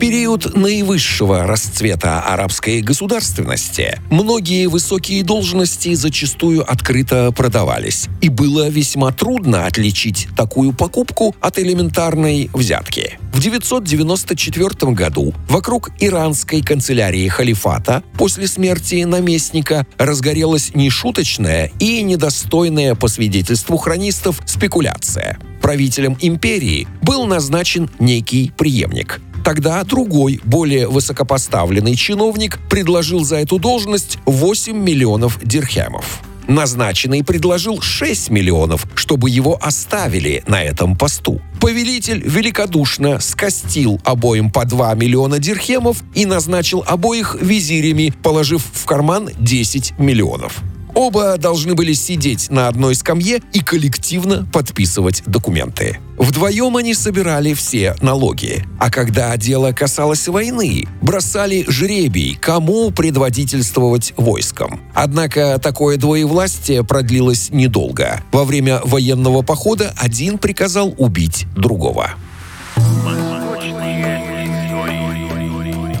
Период наивысшего расцвета арабской государственности многие высокие должности зачастую открыто продавались, и было весьма трудно отличить такую покупку от элементарной взятки. В 994 году вокруг иранской канцелярии халифата после смерти наместника разгорелась нешуточная и недостойная по свидетельству хронистов спекуляция. Правителем империи был назначен некий преемник. Тогда другой, более высокопоставленный чиновник предложил за эту должность 8 миллионов дирхемов. Назначенный предложил 6 миллионов, чтобы его оставили на этом посту. Повелитель великодушно скостил обоим по 2 миллиона дирхемов и назначил обоих визирями, положив в карман 10 миллионов. Оба должны были сидеть на одной скамье и коллективно подписывать документы. Вдвоем они собирали все налоги. А когда дело касалось войны, бросали жребий, кому предводительствовать войском. Однако такое двоевластие продлилось недолго. Во время военного похода один приказал убить другого.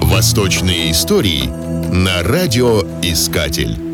Восточные истории на радиоискатель.